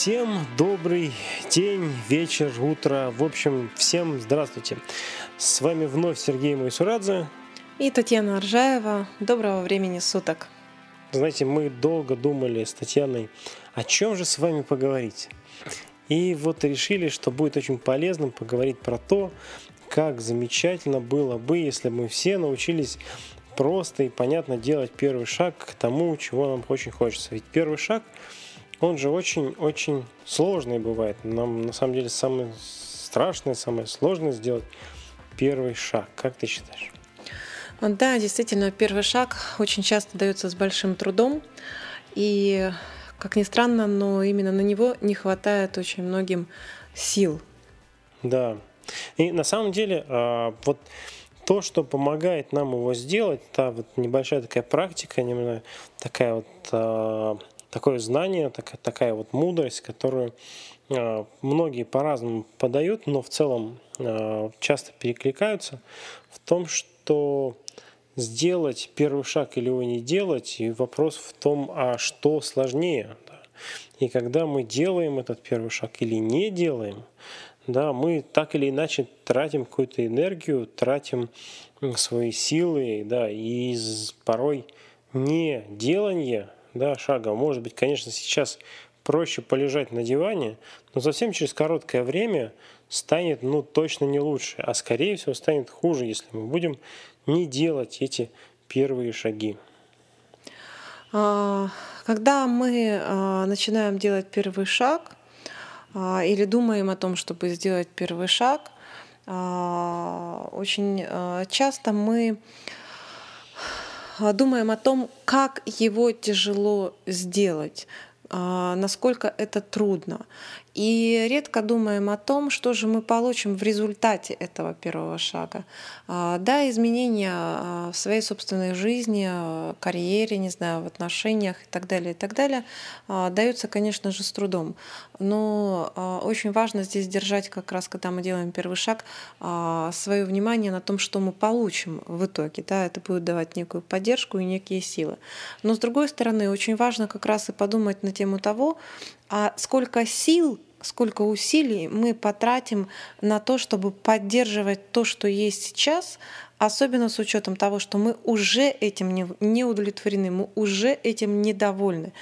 Всем добрый день, вечер, утро. В общем, всем здравствуйте. С вами вновь Сергей Майсурадзе. И Татьяна Аржаева. Доброго времени суток. Знаете, мы долго думали с Татьяной, о чем же с вами поговорить. И вот решили, что будет очень полезным поговорить про то, как замечательно было бы, если бы мы все научились просто и понятно делать первый шаг к тому, чего нам очень хочется. Ведь первый шаг – он же очень-очень сложный бывает. Нам на самом деле самое страшное, самое сложное сделать первый шаг. Как ты считаешь? Да, действительно, первый шаг очень часто дается с большим трудом. И, как ни странно, но именно на него не хватает очень многим сил. Да. И на самом деле, а, вот то, что помогает нам его сделать, та вот небольшая такая практика, немного такая вот а, такое знание, такая, такая вот мудрость, которую э, многие по-разному подают, но в целом э, часто перекликаются в том, что сделать первый шаг или его не делать, и вопрос в том, а что сложнее. Да? И когда мы делаем этот первый шаг или не делаем, да, мы так или иначе тратим какую-то энергию, тратим свои силы, да, и порой не делание да, шага. Может быть, конечно, сейчас проще полежать на диване, но совсем через короткое время станет, ну, точно не лучше, а скорее всего станет хуже, если мы будем не делать эти первые шаги. А, когда мы а, начинаем делать первый шаг а, или думаем о том, чтобы сделать первый шаг, очень часто мы думаем о том, как его тяжело сделать, а, насколько это трудно. И редко думаем о том, что же мы получим в результате этого первого шага. А, да, изменения а, в своей собственной жизни, а, карьере, не знаю, в отношениях и так далее, и так далее, даются, конечно же, с трудом. Но очень важно здесь держать, как раз когда мы делаем первый шаг, свое внимание на том, что мы получим в итоге. Да, это будет давать некую поддержку и некие силы. Но с другой стороны, очень важно как раз и подумать на тему того, а сколько сил сколько усилий мы потратим на то, чтобы поддерживать то, что есть сейчас, особенно с учетом того, что мы уже этим не удовлетворены, мы уже этим недовольны.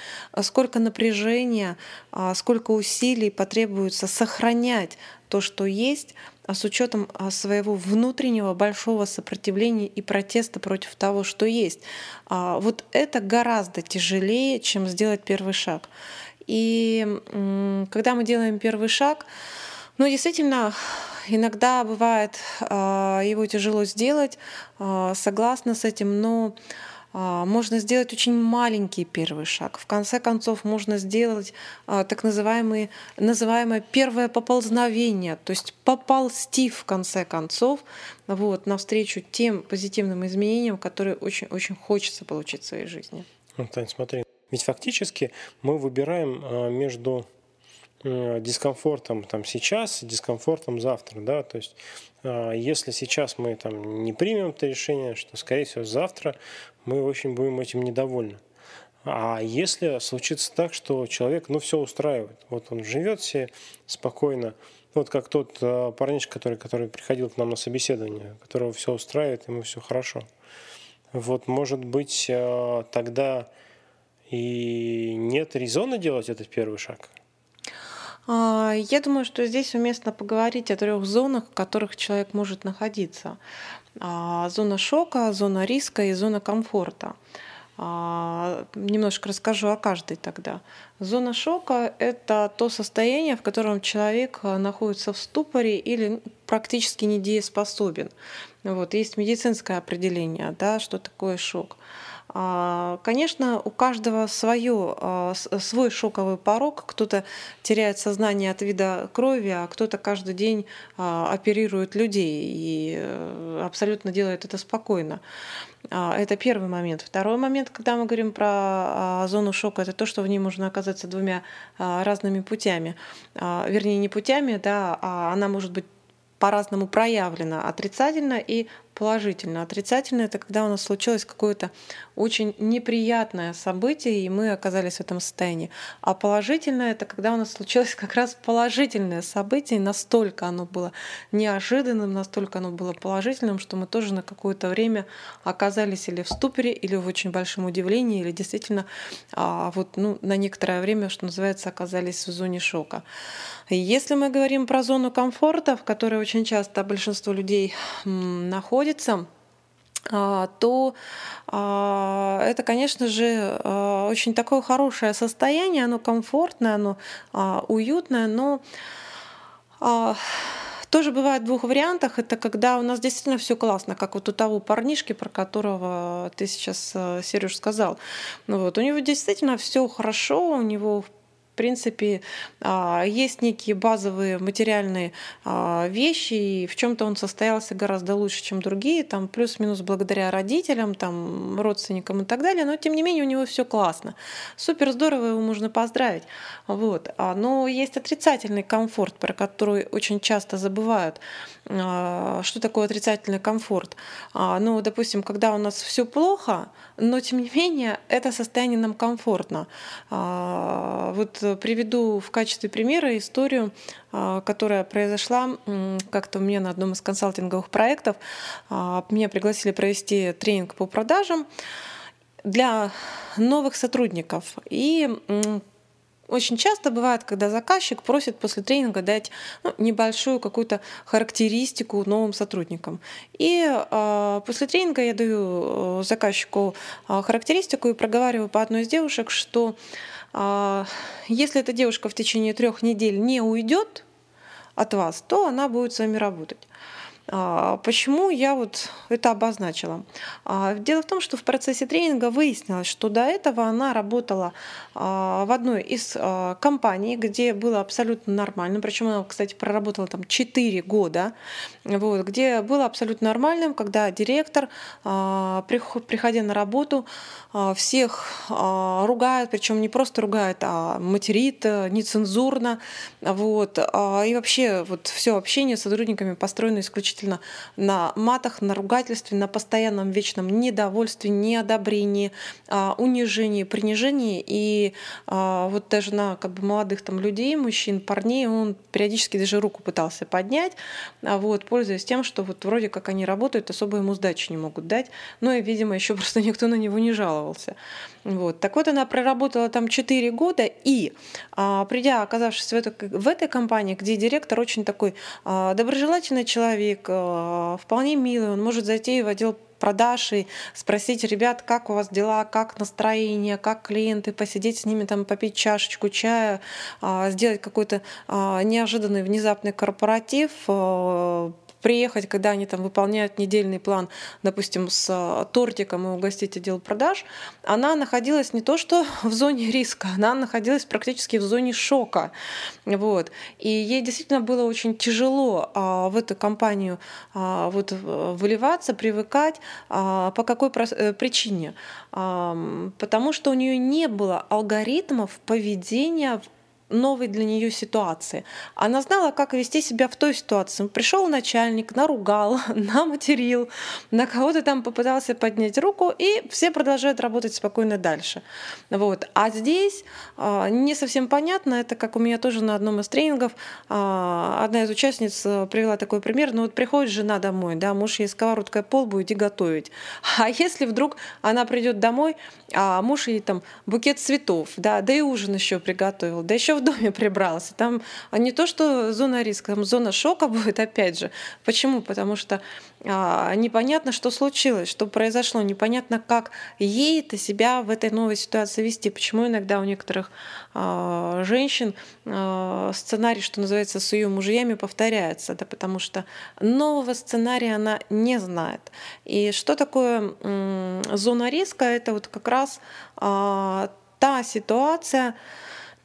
Сколько напряжения, а, сколько усилий потребуется сохранять то, что есть, а с учетом а, своего внутреннего большого сопротивления и протеста против того, что есть. Вот это гораздо тяжелее, чем сделать первый шаг. И когда мы делаем первый шаг, ну, действительно, иногда бывает а, его тяжело сделать, а, согласна с этим, но а, можно сделать очень маленький первый шаг. В конце концов, можно сделать так называемые, называемое первое поползновение, то есть поползти в конце концов вот, навстречу тем позитивным изменениям, которые очень-очень хочется получить в своей жизни. Ну, Тань, смотри, ведь фактически мы выбираем а, между дискомфортом там сейчас и дискомфортом завтра, да, то есть а, если сейчас мы там не примем это решение, что скорее всего завтра мы очень будем этим недовольны. А если случится так, что человек, ну, все устраивает, вот он живет себе спокойно, вот как тот э, парнишка, который, который приходил к нам на собеседование, которого все устраивает, ему все хорошо. Вот, может быть, тогда и нет резона делать этот первый шаг? А, я думаю, что здесь уместно поговорить о трех зонах, в которых человек может находиться. А, зона шока, зона риска и зона комфорта. А, немножко расскажу о каждой тогда. Зона шока — это то состояние, в котором человек находится в ступоре или практически недееспособен. Вот. Есть медицинское определение, да, что такое шок. Конечно, у каждого свое, а, свой шоковый порог. Кто-то теряет сознание от вида крови, а кто-то каждый день а, оперирует людей и э, абсолютно делает это спокойно. Это первый момент. Второй момент, когда мы говорим про зону шока, это то, что в ней можно оказаться двумя разными путями. Вернее, не путями, да, а она может быть по-разному проявлена отрицательно и положительно. Отрицательно это когда у нас случилось какое-то очень неприятное событие, и мы оказались в этом состоянии. А положительное это когда у нас случилось как раз положительное событие, и настолько оно было неожиданным, настолько оно было положительным, что мы тоже на какое-то время оказались или в ступоре, или в очень большом удивлении, или действительно а, вот, ну, на некоторое время, что называется, оказались в зоне шока. Если мы говорим про зону комфорта, в которой очень часто большинство людей находится, а, то а, это, конечно же, а, очень такое хорошее состояние, оно комфортное, оно уютное, но тоже бывает в двух вариантах. Это когда у нас действительно все классно, как вот у того парнишки, про которого ты сейчас, э, Сереж, сказал. Ну вот, у него действительно все хорошо, у него принципе, а, есть некие базовые материальные а, вещи, и в чем-то он состоялся гораздо лучше, чем другие, там плюс-минус благодаря родителям, там, родственникам и так далее, но тем не менее у него все классно. Супер здорово, его можно поздравить. Вот. А, но есть отрицательный комфорт, про который очень часто забывают. Что такое отрицательный комфорт? Ну, допустим, когда у нас все плохо, но тем не менее это состояние нам комфортно. Вот приведу в качестве примера историю, а, которая произошла как-то у меня на одном из консалтинговых проектов. А, меня пригласили провести тренинг по продажам для новых сотрудников. И очень часто бывает, когда заказчик просит после тренинга дать ну, небольшую какую-то характеристику новым сотрудникам. И э, после тренинга я даю э, заказчику э, характеристику и проговариваю по одной из девушек, что а, если эта девушка в течение трех недель не уйдет от вас, то она будет с вами работать. А, почему я вот это обозначила? А, дело в том, что в процессе тренинга выяснилось, что до этого она работала а, в одной из компаний, где было абсолютно нормально, причем она, кстати, проработала там 4 года, вот, где было абсолютно нормальным, когда директор, приходя на работу, всех ругает, причем не просто ругает, а материт нецензурно, вот, и вообще вот все общение с сотрудниками построено исключительно исключительно на матах, на ругательстве, на постоянном вечном недовольстве, неодобрении, а, унижении, принижении. И а, вот даже на как бы, молодых там людей, мужчин, парней, он периодически даже руку пытался поднять, а вот, пользуясь тем, что вот вроде как они работают, особо ему сдачи не могут дать. Ну и, видимо, еще просто никто на него не жаловался. Вот. Так вот, она проработала там 4 года, и а, придя, оказавшись в, эту, в этой компании, где директор очень такой а, доброжелательный человек, а, вполне милый, он может зайти в отдел продаж и спросить ребят, как у вас дела, как настроение, как клиенты, посидеть с ними, там, попить чашечку чая, сделать какой-то неожиданный внезапный корпоратив, приехать, когда они там выполняют недельный план, допустим, с а, тортиком и угостить отдел продаж, она находилась не то что в зоне риска, она находилась практически в зоне шока. Вот. И ей действительно было очень тяжело а, в эту компанию а, вот, выливаться, привыкать. А, по какой э, причине? Потому что у нее не было алгоритмов поведения новой для нее ситуации. Она знала, как вести себя в той ситуации. Пришел начальник, наругал, наматерил, на кого-то там попытался поднять руку, и все продолжают работать спокойно дальше. Вот. А здесь а, не совсем понятно, это как у меня тоже на одном из тренингов а, одна из участниц э, привела такой пример, ну вот приходит жена домой, да, муж ей сковородкой пол будет иди готовить. А если вдруг она придет домой, а муж ей там букет цветов, да, да и ужин еще приготовил, да еще в доме прибрался. Там не то, что зона риска, там зона шока будет опять же. Почему? Потому что а, непонятно, что случилось, что произошло, непонятно, как ей-то себя в этой новой ситуации вести. Почему иногда у некоторых а, женщин а, сценарий, что называется, с ее мужьями повторяется, да, потому что нового сценария она не знает. И что такое м, зона риска? Это вот как раз а, та ситуация,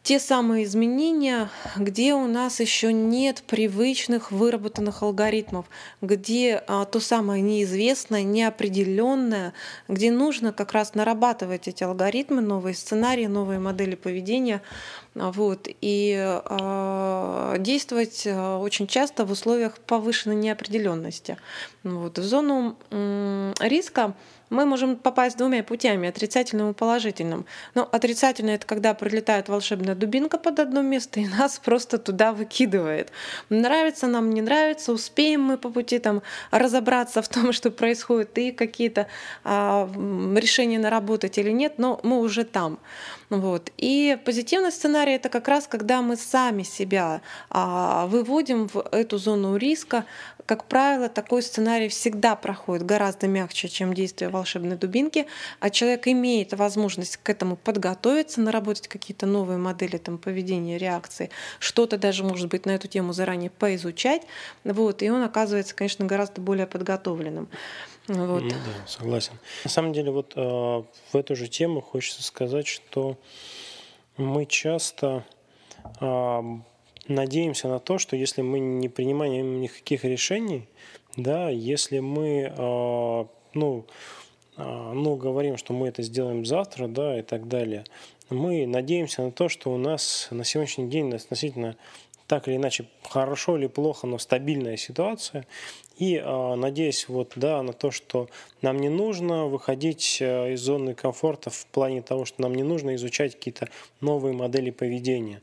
те самые изменения, где у нас еще нет привычных выработанных алгоритмов, где а, то самое неизвестное, неопределенное, где нужно как раз нарабатывать эти алгоритмы, новые сценарии, новые модели поведения, вот, и э, действовать очень часто в условиях повышенной неопределенности. Вот. В зону э, риска мы можем попасть двумя путями, отрицательным и положительным. Но отрицательное — это когда прилетает волшебная дубинка под одно место и нас просто туда выкидывает. Нравится нам, не нравится, успеем мы по пути там разобраться в том, что происходит, и какие-то а, решения наработать или нет, но мы уже там. Вот. И позитивный сценарий — это как раз когда мы сами себя а, выводим в эту зону риска, как правило, такой сценарий всегда проходит гораздо мягче, чем действие волшебной дубинки, а человек имеет возможность к этому подготовиться, наработать какие-то новые модели там, поведения, реакции, что-то даже, может быть, на эту тему заранее поизучать, вот, и он оказывается, конечно, гораздо более подготовленным. Вот. Ну, да, согласен. На самом деле, вот э, в эту же тему хочется сказать, что мы часто э, надеемся на то, что если мы не принимаем никаких решений, да, если мы, э, ну, э, ну, говорим, что мы это сделаем завтра, да, и так далее, мы надеемся на то, что у нас на сегодняшний день относительно так или иначе хорошо или плохо, но стабильная ситуация. И э, надеясь вот, да, на то, что нам не нужно выходить э, из зоны комфорта в плане того, что нам не нужно изучать какие-то новые модели поведения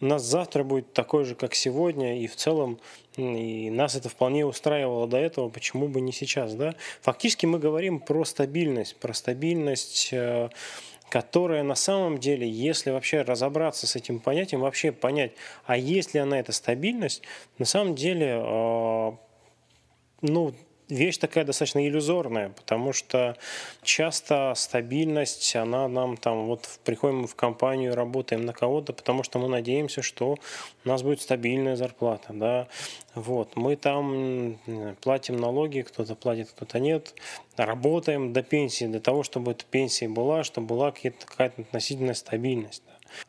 у нас завтра будет такой же, как сегодня, и в целом и нас это вполне устраивало до этого, почему бы не сейчас, да? Фактически мы говорим про стабильность, про стабильность, э, которая на самом деле, если вообще разобраться с этим понятием, вообще понять, а есть ли она эта стабильность, на самом деле, э, ну, вещь такая достаточно иллюзорная, потому что часто стабильность, она нам там, вот приходим в компанию, работаем на кого-то, потому что мы надеемся, что у нас будет стабильная зарплата, да, вот, мы там платим налоги, кто-то платит, кто-то нет, работаем до пенсии, для того, чтобы эта пенсия была, чтобы была какая-то относительная стабильность.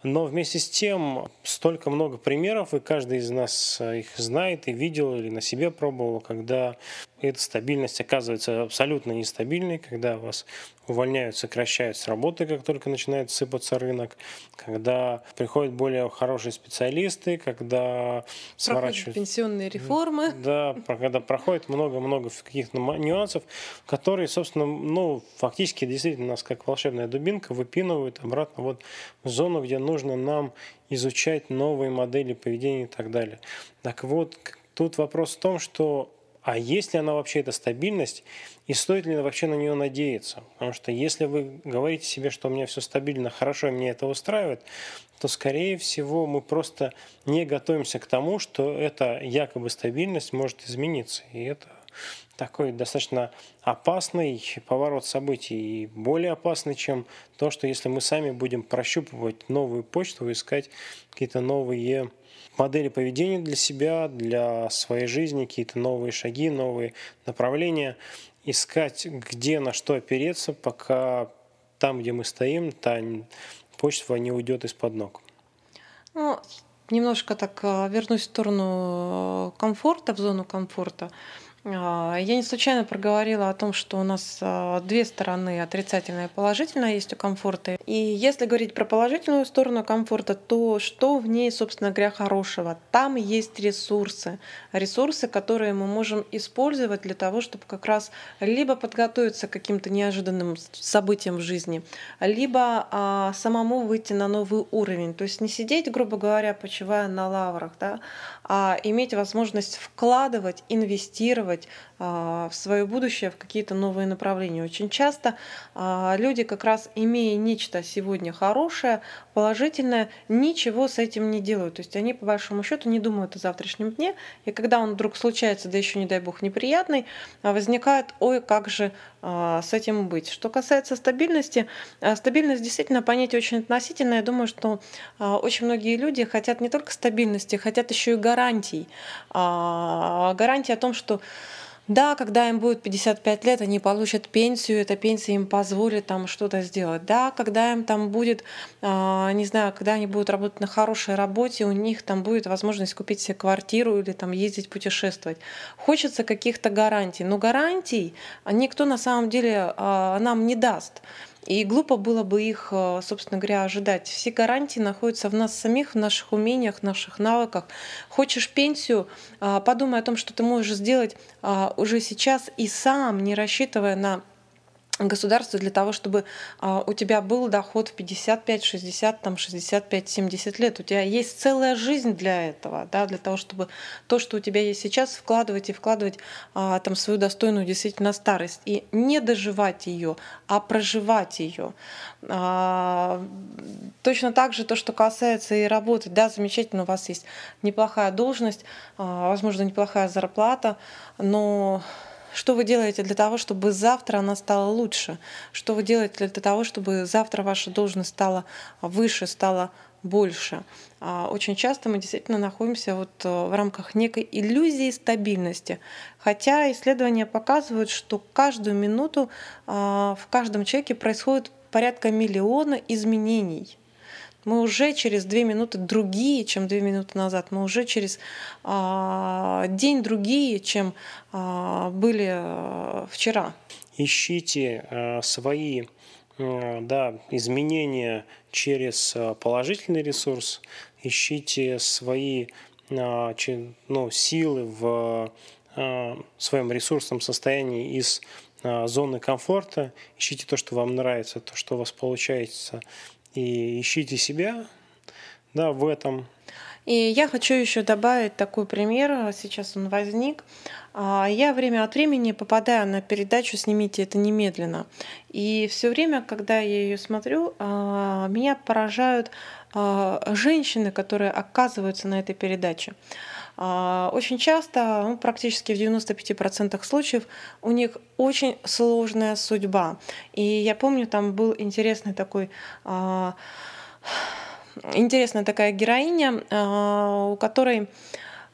Но вместе с тем столько много примеров, и каждый из нас э, их знает и видел или на себе пробовал, когда эта стабильность оказывается абсолютно нестабильной, когда вас увольняют, сокращают с работы, как только начинает сыпаться рынок, когда приходят более хорошие специалисты, когда сворачивают... пенсионные реформы. Да, когда проходит много-много каких-то нюансов, которые, собственно, ну, фактически действительно нас как волшебная дубинка выпинывают обратно вот в зону, где нужно нам изучать новые модели поведения и так далее. Так вот, тут вопрос в том, что а есть ли она вообще эта стабильность, и стоит ли вообще на нее надеяться? Потому что если вы говорите себе, что у меня все стабильно, хорошо, и мне это устраивает, то, скорее всего, мы просто не готовимся к тому, что эта якобы стабильность может измениться. И это такой достаточно опасный поворот событий и более опасный, чем то, что если мы сами будем прощупывать новую почту, искать какие-то новые модели поведения для себя, для своей жизни, какие-то новые шаги, новые направления, искать, где на что опереться, пока там, где мы стоим, та почва не уйдет из-под ног. Ну, немножко так э, вернусь в сторону комфорта, в зону комфорта. А, я не случайно проговорила о том, что у нас а, две стороны, отрицательная и положительная, есть у комфорта. И если говорить про положительную сторону комфорта, то что в ней, собственно говоря, хорошего? Там есть ресурсы. Ресурсы, которые мы можем использовать для того, чтобы как раз либо подготовиться к каким-то неожиданным событиям в жизни, либо а, самому выйти на новый уровень. То есть не сидеть, грубо говоря, почивая на лаврах, да, а иметь возможность вкладывать, инвестировать а, в свое будущее, в какие-то новые направления. Очень часто а, люди, как раз имея нечто сегодня хорошее, положительное, ничего с этим не делают. То есть они, по большому счету, не думают о завтрашнем дне. И когда он вдруг случается, да еще, не дай бог, неприятный, а, возникает, ой, как же с этим быть. Что касается стабильности, стабильность действительно понятие очень относительное. Я думаю, что очень многие люди хотят не только стабильности, хотят еще и гарантий. Гарантии о том, что Да, когда им будет 55 лет, они получат пенсию, эта пенсия им позволит там что-то сделать. Да, когда им там будет, а, не знаю, когда они будут работать на хорошей работе, у них там будет возможность купить себе квартиру или там ездить путешествовать. Хочется каких-то гарантий, но гарантий никто на самом деле а, нам не даст. И глупо было бы их, э, собственно говоря, ожидать. Все гарантии находятся в нас самих, в наших умениях, в наших навыках. Хочешь пенсию, а, подумай о том, что ты можешь сделать а, уже сейчас и сам, не рассчитывая на государству для того, чтобы а, у тебя был доход в 55, 60, там 65, 70 лет. У тебя есть целая жизнь для этого, да, для того, чтобы то, что у тебя есть сейчас, вкладывать и вкладывать а, там свою достойную действительно старость. И не доживать ее, а проживать ее. А, точно так же то, что касается и работы. Да, замечательно, у вас есть неплохая должность, возможно, неплохая зарплата, но что вы делаете для того, чтобы завтра она стала лучше? Что вы делаете для того, чтобы завтра ваша должность стала выше, стала больше. А, очень часто мы действительно находимся вот э, в рамках некой иллюзии стабильности. Хотя исследования показывают, что каждую минуту а, в каждом человеке происходит порядка миллиона изменений. Мы уже через две минуты другие, чем две минуты назад. Мы уже через а, день другие, чем а, были а, вчера. Ищите а, свои а, да, изменения через положительный ресурс, ищите свои ну, силы в своем ресурсном состоянии из зоны комфорта, ищите то, что вам нравится, то, что у вас получается и ищите себя да, в этом. И я хочу еще добавить такой пример, сейчас он возник. А, я время от времени попадаю на передачу «Снимите это немедленно». И все время, когда я ее смотрю, а, меня поражают а, женщины, которые оказываются на этой передаче. Очень часто, ну, практически в 95% случаев, у них очень сложная судьба. И я помню, там был интересный такой интересная такая героиня, у которой,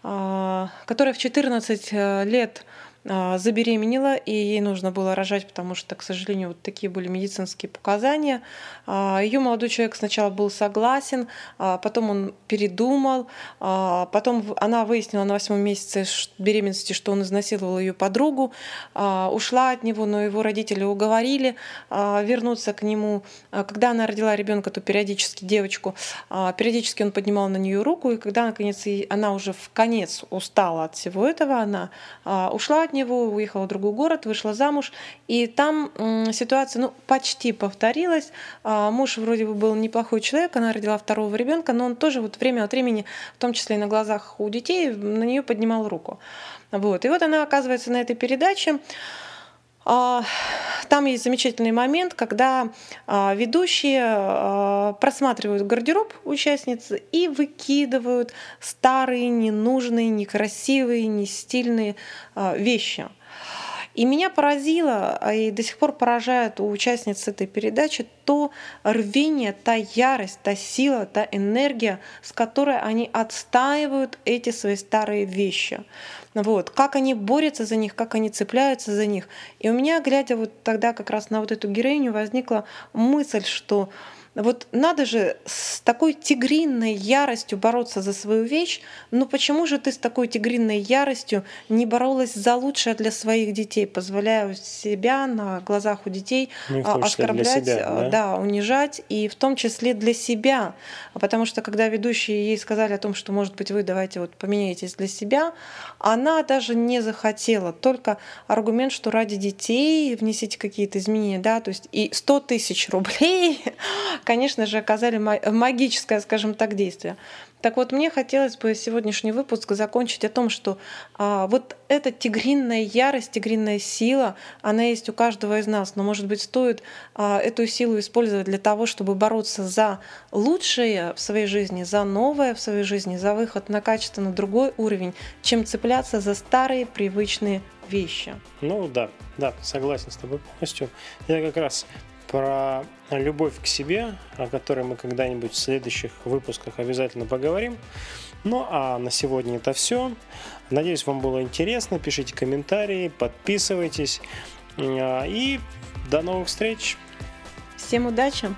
которая в 14 э, лет а, забеременела, и ей нужно было рожать, потому что, к сожалению, вот такие были медицинские показания. А, Ее молодой человек сначала был согласен, а, потом он передумал, потом она выяснила на восьмом месяце беременности, что он изнасиловал ее подругу, ушла от него, но его родители уговорили вернуться к нему. Когда она родила ребенка, то периодически девочку, периодически он поднимал на нее руку, и когда наконец она уже в конец устала от всего этого, она ушла от него, уехала в другой город, вышла замуж, и там ситуация ну, почти повторилась. А, муж вроде бы был неплохой человек, она родила второго ребенка, но он тоже вот время от времени, в том числе и на глазах у детей, на нее поднимал руку. Вот. И вот она оказывается на этой передаче. А, там есть замечательный момент, когда а, ведущие а, просматривают гардероб участницы и выкидывают старые, ненужные, некрасивые, не стильные вещи. И меня поразило, и до сих пор поражает у участниц этой передачи то рвение, та ярость, та сила, та энергия, с которой они отстаивают эти свои старые вещи. Вот. Как они борются за них, как они цепляются за них. И у меня, глядя вот тогда как раз на вот эту героиню, возникла мысль, что вот надо же с такой тигринной яростью бороться за свою вещь, но почему же ты с такой тигринной яростью не боролась за лучшее для своих детей, позволяя себя на глазах у детей ну, оскорблять, себя, а, да? да, унижать, и в том числе для себя. Потому что когда ведущие ей сказали о том, что, может быть, вы давайте вот поменяетесь для себя, она даже не захотела, только аргумент, что ради детей внесите какие-то изменения, да, то есть и 100 тысяч рублей конечно же, оказали магическое, скажем так, действие. Так вот, мне хотелось бы сегодняшний выпуск закончить о том, что а, вот эта тигринная ярость, тигринная сила, она есть у каждого из нас. Но, может быть, стоит а, эту силу использовать для того, чтобы бороться за лучшее в своей жизни, за новое в своей жизни, за выход на качественно другой уровень, чем цепляться за старые привычные вещи. Ну да, да, согласен с тобой полностью. Я как раз про любовь к себе, о которой мы когда-нибудь в следующих выпусках обязательно поговорим. Ну а на сегодня это все. Надеюсь, вам было интересно. Пишите комментарии, подписывайтесь. А, и до новых встреч. Всем удачи!